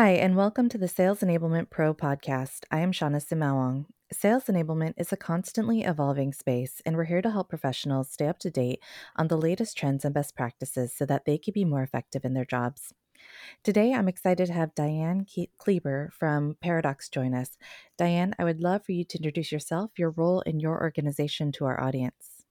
Hi, and welcome to the Sales Enablement Pro podcast. I am Shawnna Sumaoang. Sales enablement is a constantly evolving space, and we're here to help professionals stay up to date on the latest trends and best practices so that they can be more effective in their jobs. Today, I'm excited to have Diane Kleber from Paradox join us. Diane, I would love for you to introduce yourself, your role in your organization to our audience.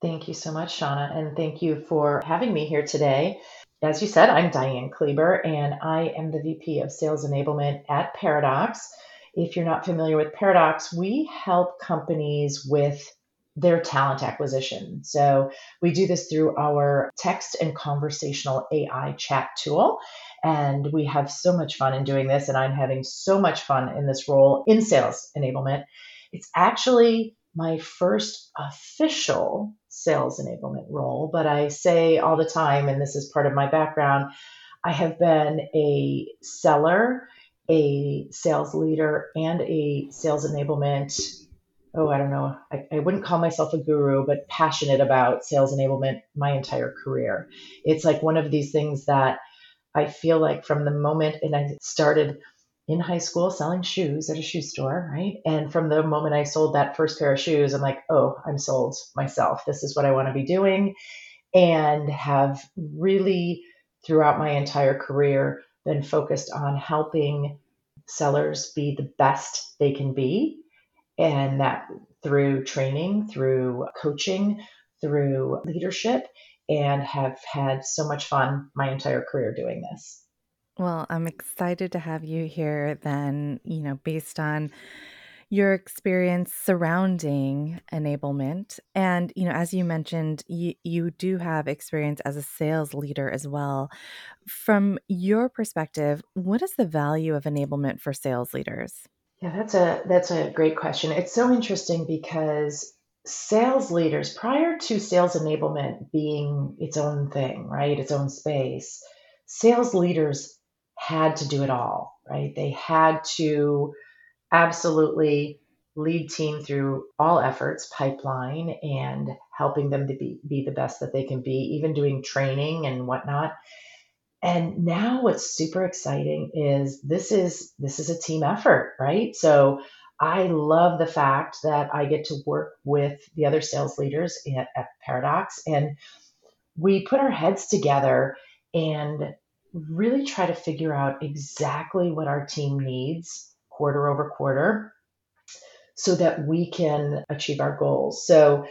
Thank you so much, Shauna, and thank you for having me here today. As you said, I'm Diane Kleber, and I am the VP of Sales Enablement at Paradox. If you're not familiar with Paradox, we help companies with their talent acquisition. So we do this through our text and conversational AI chat tool. And we have so much fun in doing this, and I'm having so much fun in this role in sales enablement. It's actually my first official sales enablement role, but I say all the time, and this is part of my background, I have been a seller, a sales leader, and a sales enablement. Oh, I don't know. I, I wouldn't call myself a guru, but passionate about sales enablement my entire career. It's like one of these things that I feel like from the moment, and I started in high school selling shoes at a shoe store, right? And from the moment I sold that first pair of shoes, I'm like, oh, I'm sold myself. This is what I want to be doing. And have really, throughout my entire career, been focused on helping sellers be the best they can be. And that through training, through coaching, through leadership, and have had so much fun my entire career doing this. Well, I'm excited to have you here then, you know, based on your experience surrounding enablement. And, you know, as you mentioned, you, you do have experience as a sales leader as well. From your perspective, what is the value of enablement for sales leaders? Yeah, that's a that's a great question. It's so interesting because sales leaders prior to sales enablement being its own thing, right? Its own space, sales leaders had to do it all, right? They had to absolutely lead team through all efforts, pipeline, and helping them to be, be the best that they can be, even doing training and whatnot. And now what's super exciting is this is this is a team effort, right? So I love the fact that I get to work with the other sales leaders at, at Paradox and we put our heads together and really try to figure out exactly what our team needs quarter over quarter so that we can achieve our goals. So,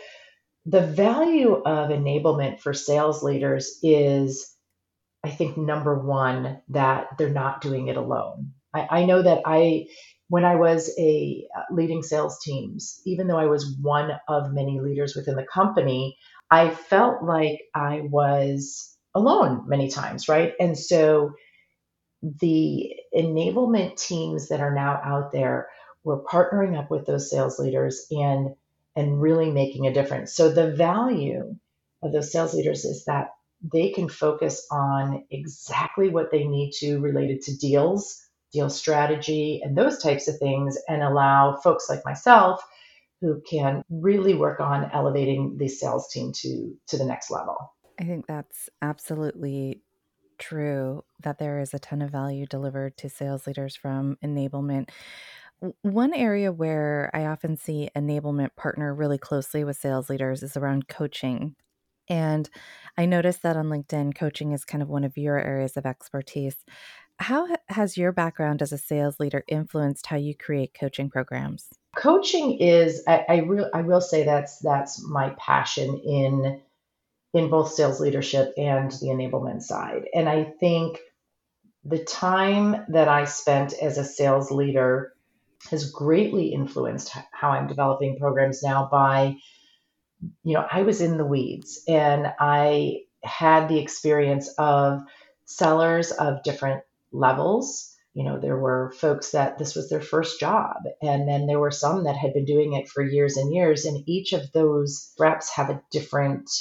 the value of enablement for sales leaders is, I think, number one, that they're not doing it alone. I, I know that I, when I was a uh, leading sales teams, even though I was one of many leaders within the company, I felt like I was alone many times, right? And so the enablement teams that are now out there, we're partnering up with those sales leaders and and really making a difference. So the value of those sales leaders is that they can focus on exactly what they need to related to deals, deal strategy, and those types of things, and allow folks like myself who can really work on elevating the sales team to to the next level. I think that's absolutely true that there is a ton of value delivered to sales leaders from enablement. One area where I often see enablement partner really closely with sales leaders is around coaching. And I noticed that on LinkedIn, coaching is kind of one of your areas of expertise. How has your background as a sales leader influenced how you create coaching programs? Coaching is, I, I, re- I will say that's that's my passion in in both sales leadership and the enablement side. And I think the time that I spent as a sales leader has greatly influenced how I'm developing programs now by, you know, I was in the weeds and I had the experience of sellers of different levels. You know, there were folks that this was their first job, and then there were some that had been doing it for years and years. And each of those reps have a different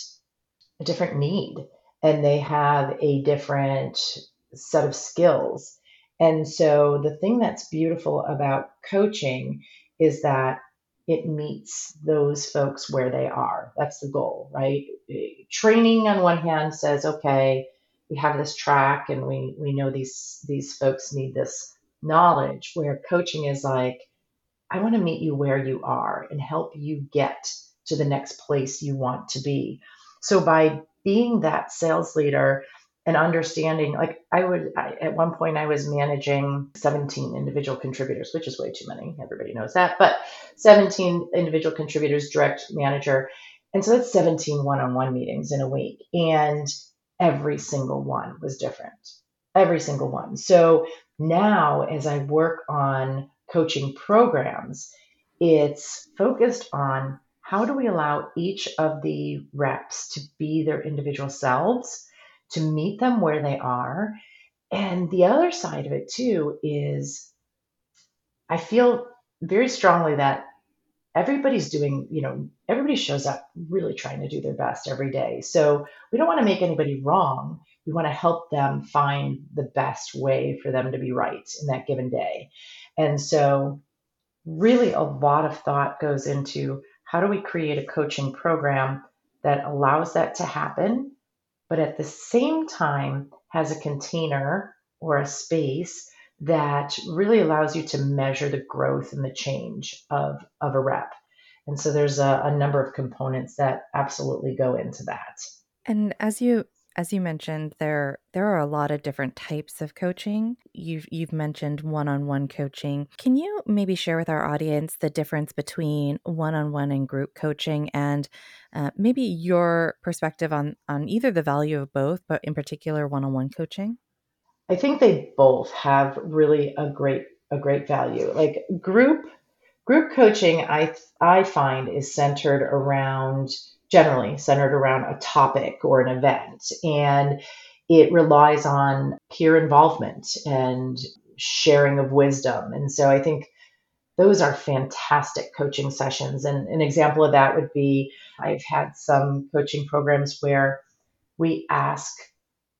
a different need and they have a different set of skills. And so the thing that's beautiful about coaching is that it meets those folks where they are. That's the goal, right? Training on one hand says, okay, we have this track and we we know these these folks need this knowledge where coaching is like I want to meet you where you are and help you get to the next place you want to be. So by being that sales leader and understanding like i would I, at one point i was managing 17 individual contributors which is way too many. Everybody knows that. But 17 individual contributors direct manager. And so that's 17 one-on-one meetings in a week. And every single one was different. Every single one. So now as i work on coaching programs it's focused on how do we allow each of the reps to be their individual selves, to meet them where they are? And the other side of it, too, is I feel very strongly that everybody's doing, you know, everybody shows up really trying to do their best every day. So we don't want to make anybody wrong. We want to help them find the best way for them to be right in that given day. And so, really, a lot of thought goes into how do we create a coaching program that allows that to happen, but at the same time has a container or a space that really allows you to measure the growth and the change of, of a rep. And so there's a, a number of components that absolutely go into that. And as you as you mentioned, there there are a lot of different types of coaching. You've you've mentioned one-on-one coaching. Can you maybe share with our audience the difference between one-on-one and group coaching, and uh, maybe your perspective on on either the value of both, but in particular one-on-one coaching? I think they both have really a great a great value. Like group group coaching, I I find is centered around generally centered around a topic or an event. And it relies on peer involvement and sharing of wisdom. And so I think those are fantastic coaching sessions. And an example of that would be I've had some coaching programs where we ask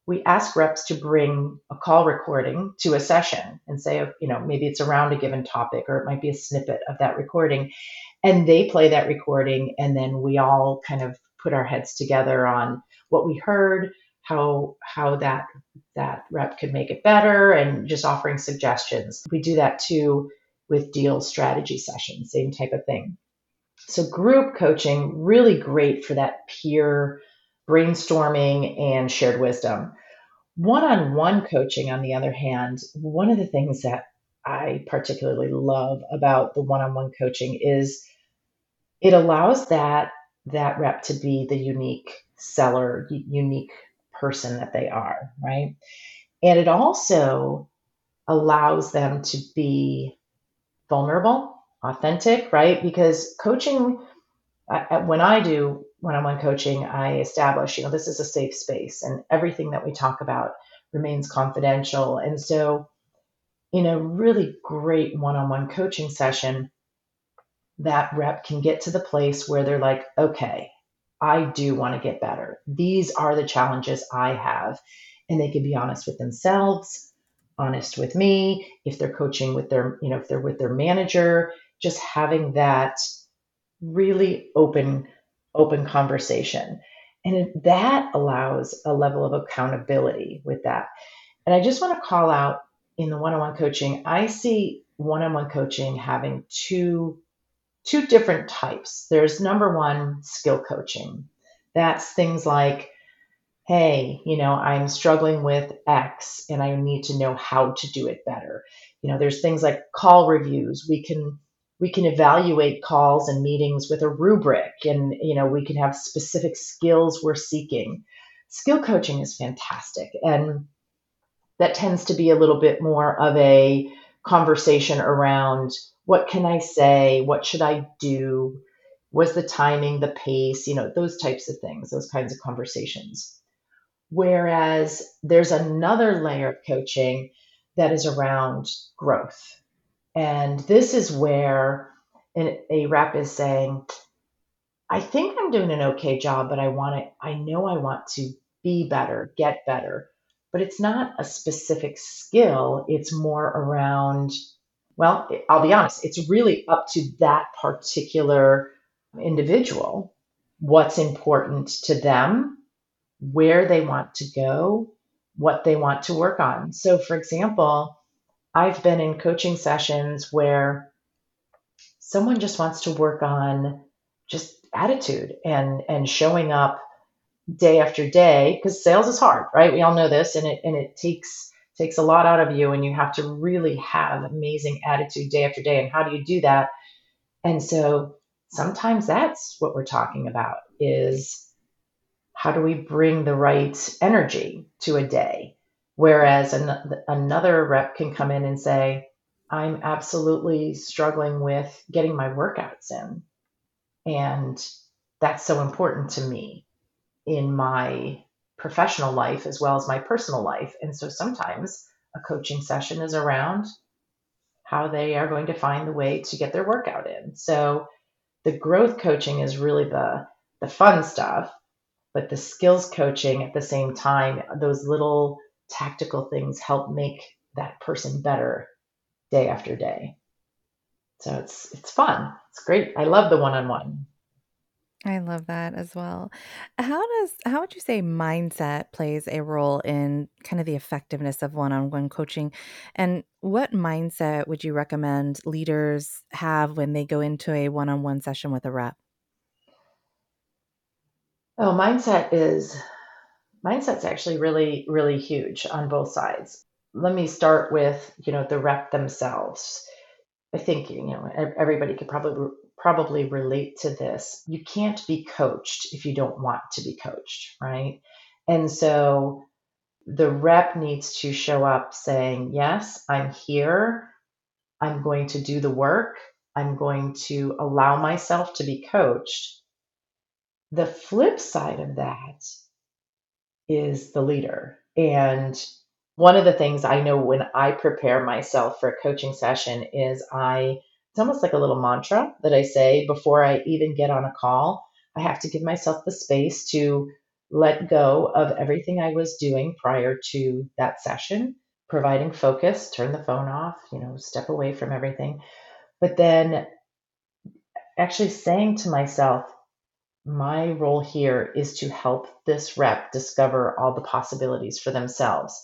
we ask reps to bring a call recording to a session and say, you know, maybe it's around a given topic or it might be a snippet of that recording and they play that recording and then we all kind of put our heads together on what we heard how how that that rep could make it better and just offering suggestions. We do that too with deal strategy sessions same type of thing. So group coaching really great for that peer brainstorming and shared wisdom. One-on-one coaching on the other hand one of the things that i particularly love about the one-on-one coaching is it allows that that rep to be the unique seller, unique person that they are, right? And it also allows them to be vulnerable, authentic, right? Because coaching, when I do one on one coaching, I establish, you know, this is a safe space and everything that we talk about remains confidential. And so, in a really great one on one coaching session, that rep can get to the place where they're like, okay, I do want to get better. These are the challenges I have. And they can be honest with themselves, honest with me. If they're coaching with their, you know, if they're with their manager, just having that really open, open conversation. And that allows a level of accountability with that. And I just want to call out in the one on one coaching, I see one on one coaching having two two different types. There's number one, skill coaching. That's things like, hey, you know, I'm struggling with X and I need to know how to do it better. You know, there's things like call reviews. We can we can evaluate calls and meetings with a rubric and you know, we can have specific skills we're seeking. Skill coaching is fantastic and that tends to be a little bit more of a conversation around what can I say? What should I do? Was the timing, the pace, you know, those types of things, those kinds of conversations. Whereas there's another layer of coaching that is around growth. And this is where a rep is saying, I think I'm doing an okay job, but I want to, I know I want to be better, get better. But it's not a specific skill, it's more around well, I'll be honest, it's really up to that particular individual what's important to them, where they want to go, what they want to work on. So, for example, I've been in coaching sessions where someone just wants to work on just attitude and and showing up day after day because sales is hard, right? We all know this and it and it takes takes a lot out of you and you have to really have amazing attitude day after day and how do you do that? And so sometimes that's what we're talking about is how do we bring the right energy to a day? Whereas an, another rep can come in and say, I'm absolutely struggling with getting my workouts in. And that's so important to me in my professional life as well as my personal life. And so sometimes a coaching session is around how they are going to find the way to get their workout in. So the growth coaching is really the the fun stuff, but the skills coaching at the same time, those little tactical things help make that person better day after day. So it's it's fun. It's great. I love the one-on-one. I love that as well. How does how would you say mindset plays a role in kind of the effectiveness of one-on-one coaching? And what mindset would you recommend leaders have when they go into a one-on-one session with a rep? Oh, mindset is mindset's actually really really huge on both sides. Let me start with, you know, the rep themselves. I think, you know, everybody could probably probably relate to this. You can't be coached if you don't want to be coached, right? And so the rep needs to show up saying, Yes, I'm here. I'm going to do the work. I'm going to allow myself to be coached. The flip side of that is the leader. And one of the things I know when I prepare myself for a coaching session is I it's almost like a little mantra that I say before I even get on a call. I have to give myself the space to let go of everything I was doing prior to that session, providing focus, turn the phone off, you know, step away from everything. But then actually saying to myself, my role here is to help this rep discover all the possibilities for themselves.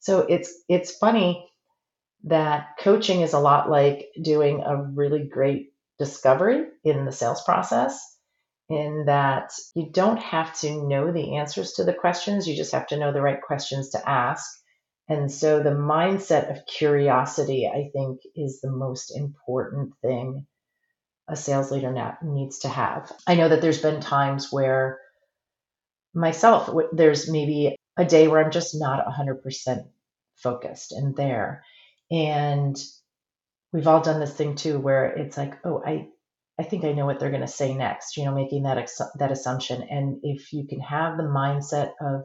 So it's it's funny that coaching is a lot like doing a really great discovery in the sales process in that you don't have to know the answers to the questions, you just have to know the right questions to ask. And so the mindset of curiosity, I think, is the most important thing a sales leader needs to have. I know that there's been times where myself, there's maybe a day where I'm just not 100% focused and there. And we've all done this thing too where it's like, oh, I I think I know what they're going to say next, you know, making that that assumption. And if you can have the mindset of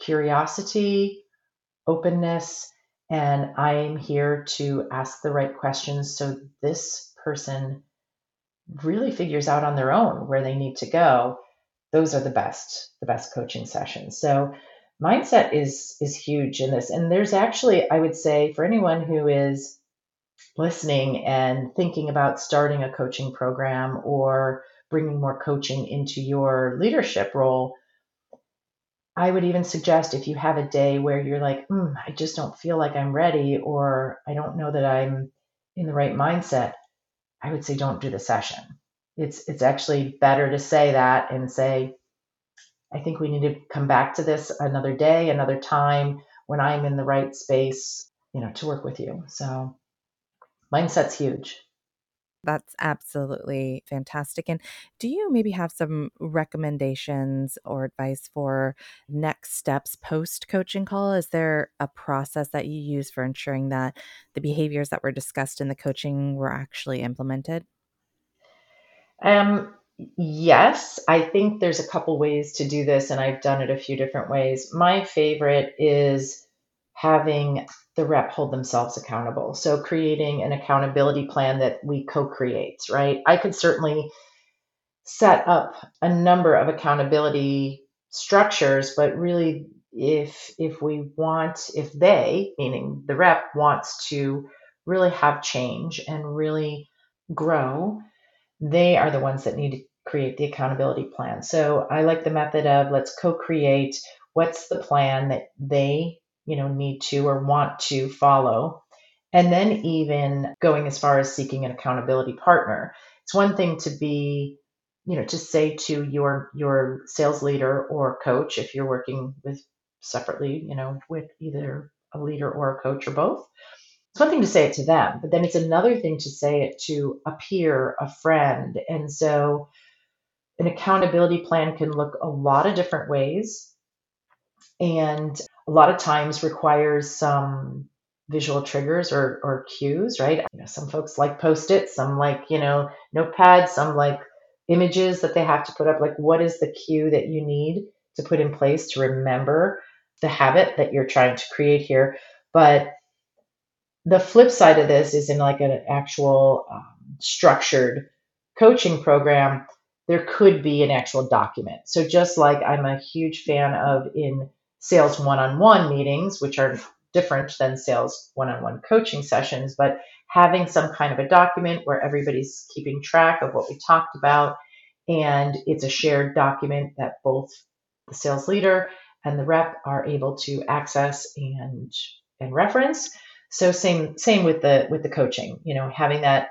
curiosity, openness, and I'm here to ask the right questions so this person really figures out on their own where they need to go, those are the best, the best coaching sessions. So mindset is is huge in this. And there's actually, I would say, for anyone who is listening and thinking about starting a coaching program or bringing more coaching into your leadership role, I would even suggest if you have a day where you're like, mm, I just don't feel like I'm ready, or I don't know that I'm in the right mindset, I would say don't do the session. It's it's actually better to say that and say, I think we need to come back to this another day, another time when I'm in the right space, you know, to work with you. So mindset's huge. That's absolutely fantastic. And do you maybe have some recommendations or advice for next steps post coaching call? Is there a process that you use for ensuring that the behaviors that were discussed in the coaching were actually implemented? Um, yes, I think there's a couple ways to do this, and I've done it a few different ways. My favorite is having the rep hold themselves accountable. So creating an accountability plan that we co-create, right? I could certainly set up a number of accountability structures, but really if if we want if they, meaning the rep wants to really have change and really grow, they are the ones that need to create the accountability plan. So I like the method of let's co-create what's the plan that they you know, need to or want to follow. And then even going as far as seeking an accountability partner. It's one thing to be, you know, to say to your your sales leader or coach if you're working with separately, you know, with either a leader or a coach or both. It's one thing to say it to them, but then it's another thing to say it to a peer, a friend. And so an accountability plan can look a lot of different ways and a lot of times requires some visual triggers or, or cues, right? You know, some folks like post-its, some like, you know, notepads, some like images that they have to put up. Like, what is the cue that you need to put in place to remember the habit that you're trying to create here? But the flip side of this is in like an actual um, structured coaching program there could be an actual document. So just like i'm a huge fan of in sales one-on-one meetings which are different than sales one-on-one coaching sessions but having some kind of a document where everybody's keeping track of what we talked about and it's a shared document that both the sales leader and the rep are able to access and and reference so same same with the with the coaching, you know, having that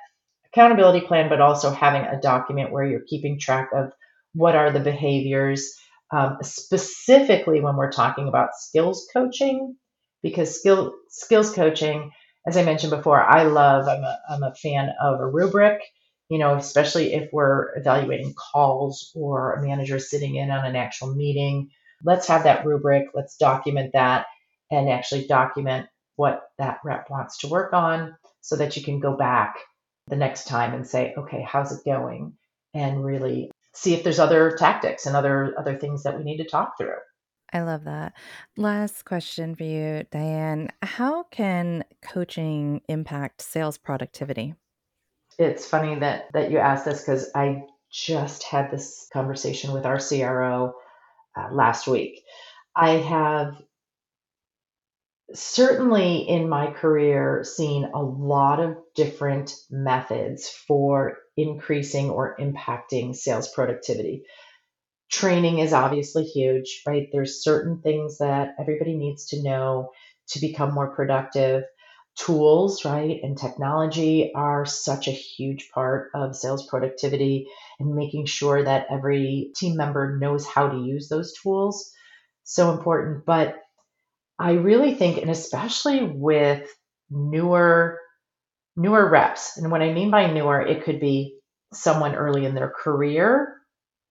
accountability plan, but also having a document where you're keeping track of what are the behaviors, um, specifically when we're talking about skills coaching, because skill skills coaching, as I mentioned before, I love. I'm a I'm a fan of a rubric. You know, especially if we're evaluating calls or a manager sitting in on an actual meeting. Let's have that rubric. Let's document that and actually document what that rep wants to work on so that you can go back the next time and say, okay, how's it going? And really see if there's other tactics and other other things that we need to talk through. I love that. Last question for you, Diane. How can coaching impact sales productivity? It's funny that that you asked this because I just had this conversation with our CRO uh, last week. I have certainly in my career seen a lot of different methods for increasing or impacting sales productivity. Training is obviously huge, right? There's certain things that everybody needs to know to become more productive. Tools, right, and technology are such a huge part of sales productivity and making sure that every team member knows how to use those tools. So important. But I really think, and especially with newer newer reps, and what I mean by newer, it could be someone early in their career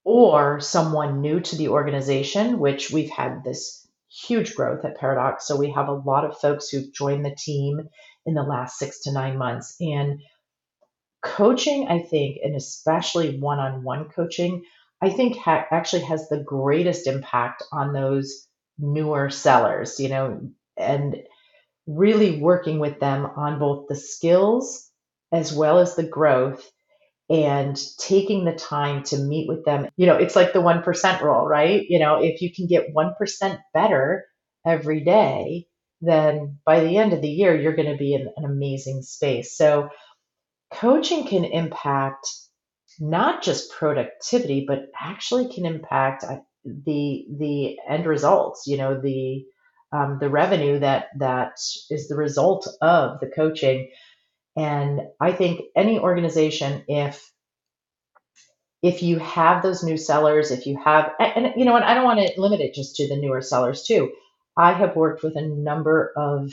or someone new to the organization, which we've had this huge growth at Paradox. So we have a lot of folks who've joined the team in the last six to nine months. And coaching, I think, and especially one on one coaching, I think ha- actually has the greatest impact on those newer sellers, you know, and really working with them on both the skills as well as the growth and taking the time to meet with them. You know, it's like the 1% rule, right? You know, if you can get 1% better every day, then by the end of the year, you're going to be in an amazing space. So, coaching can impact not just productivity, but actually can impact the the end results you know the um, the revenue that that is the result of the coaching. And i think any organization if if you have those new sellers if you have and, and you know and i don't want to limit it just to the newer sellers too. I have worked with a number of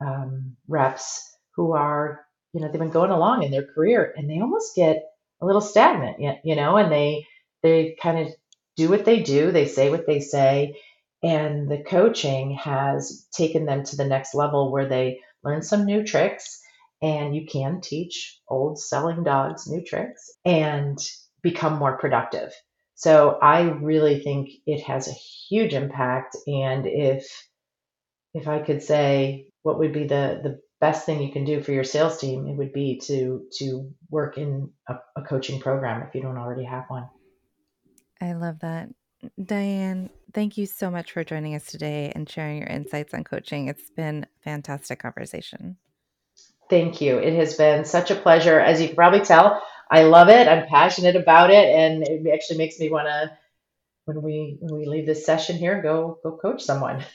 um, reps who are you know they've been going along in their career and they almost get a little stagnant you know and they they kind of do what they do, they say what they say, and the coaching has taken them to the next level where they learn some new tricks and you can teach old selling dogs new tricks and become more productive. So I really think it has a huge impact and if if I could say what would be the the best thing you can do for your sales team, it would be to to work in a, a coaching program if you don't already have one. I love that. Diane, thank you so much for joining us today and sharing your insights on coaching. It's been a fantastic conversation. Thank you. It has been such a pleasure. As you can probably tell, I love it. I'm passionate about it, and it actually makes me want to, when we when we leave this session here, go go coach someone.